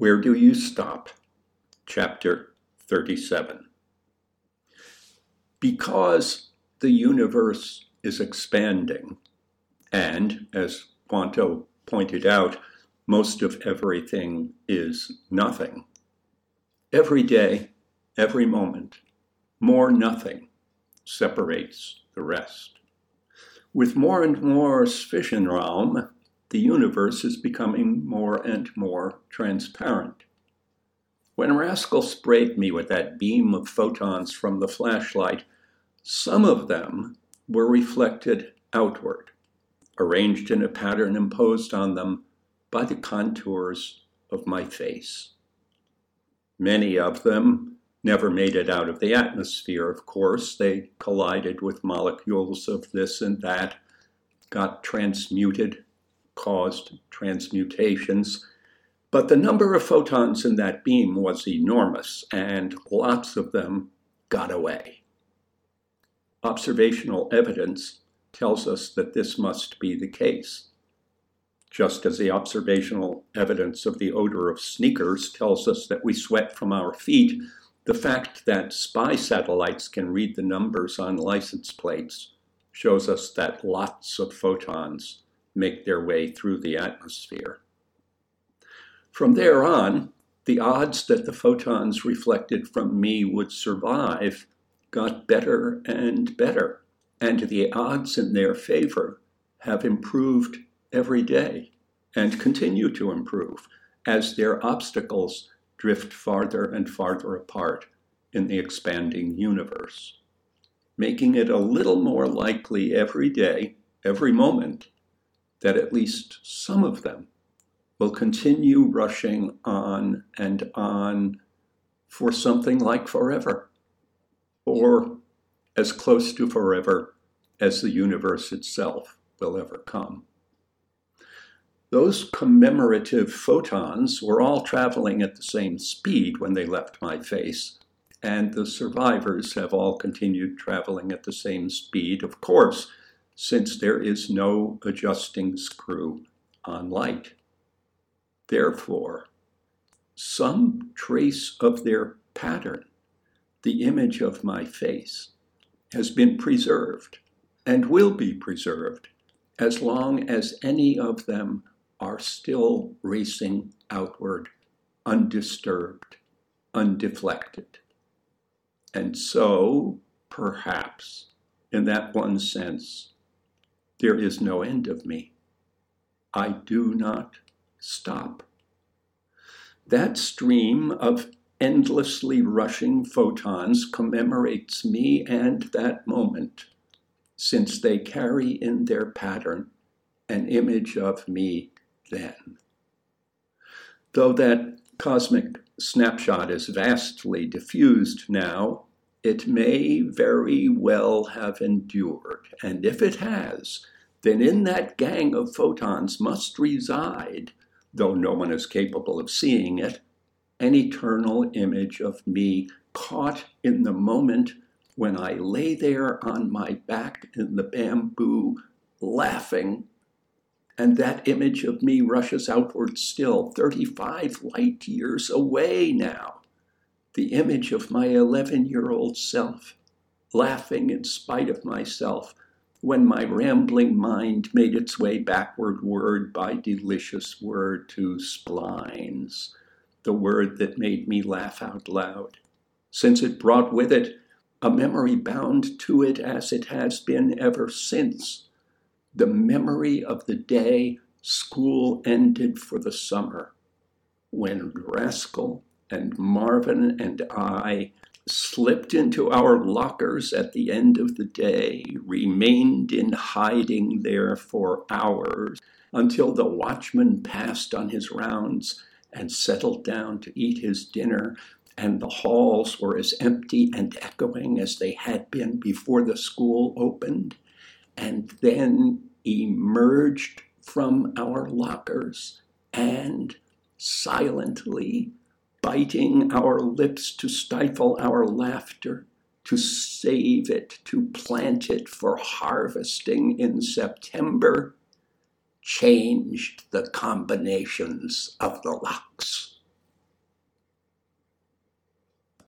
Where do you stop? Chapter 37. Because the universe is expanding, and as Quanto pointed out, most of everything is nothing. Every day, every moment, more nothing separates the rest. With more and more Zwischenraum, the universe is becoming more and more transparent. When Raskol sprayed me with that beam of photons from the flashlight, some of them were reflected outward, arranged in a pattern imposed on them by the contours of my face. Many of them never made it out of the atmosphere, of course. They collided with molecules of this and that, got transmuted caused transmutations. But the number of photons in that beam was enormous, and lots of them got away. Observational evidence tells us that this must be the case. Just as the observational evidence of the odor of sneakers tells us that we sweat from our feet, the fact that spy satellites can read the numbers on license plates shows us that lots of photons make their way through the atmosphere. From there on, the odds that the photons reflected from me would survive got better and better, and the odds in their favor have improved every day and continue to improve as their obstacles drift farther and farther apart in the expanding universe, making it a little more likely every day, every moment, that at least some of them will continue rushing on and on for something like forever, or as close to forever as the universe itself will ever come. Those commemorative photons were all traveling at the same speed when they left my face, and the survivors have all continued traveling at the same speed, of course, since there is no adjusting screw on light. Therefore, some trace of their pattern, the image of my face, has been preserved and will be preserved as long as any of them are still racing outward, undisturbed, undeflected. And so, perhaps, in that one sense, there is no end of me. I do not stop. That stream of endlessly rushing photons commemorates me and that moment, since they carry in their pattern an image of me then. Though that cosmic snapshot is vastly diffused now, it may very well have endured. And if it has, then in that gang of photons must reside, though no one is capable of seeing it, an eternal image of me caught in the moment when I lay there on my back in the bamboo, laughing. And that image of me rushes outward still, 35 light years away now the image of my 11 year old self, laughing in spite of myself when my rambling mind made its way backward word by delicious word to splines, the word that made me laugh out loud, since it brought with it a memory bound to it as it has been ever since, the memory of the day school ended for the summer, when Raskol and Marvin and I slipped into our lockers at the end of the day, remained in hiding there for hours until the watchman passed on his rounds and settled down to eat his dinner, and the halls were as empty and echoing as they had been before the school opened, and then emerged from our lockers and silently biting our lips to stifle our laughter, to save it, to plant it for harvesting in September, changed the combinations of the locks.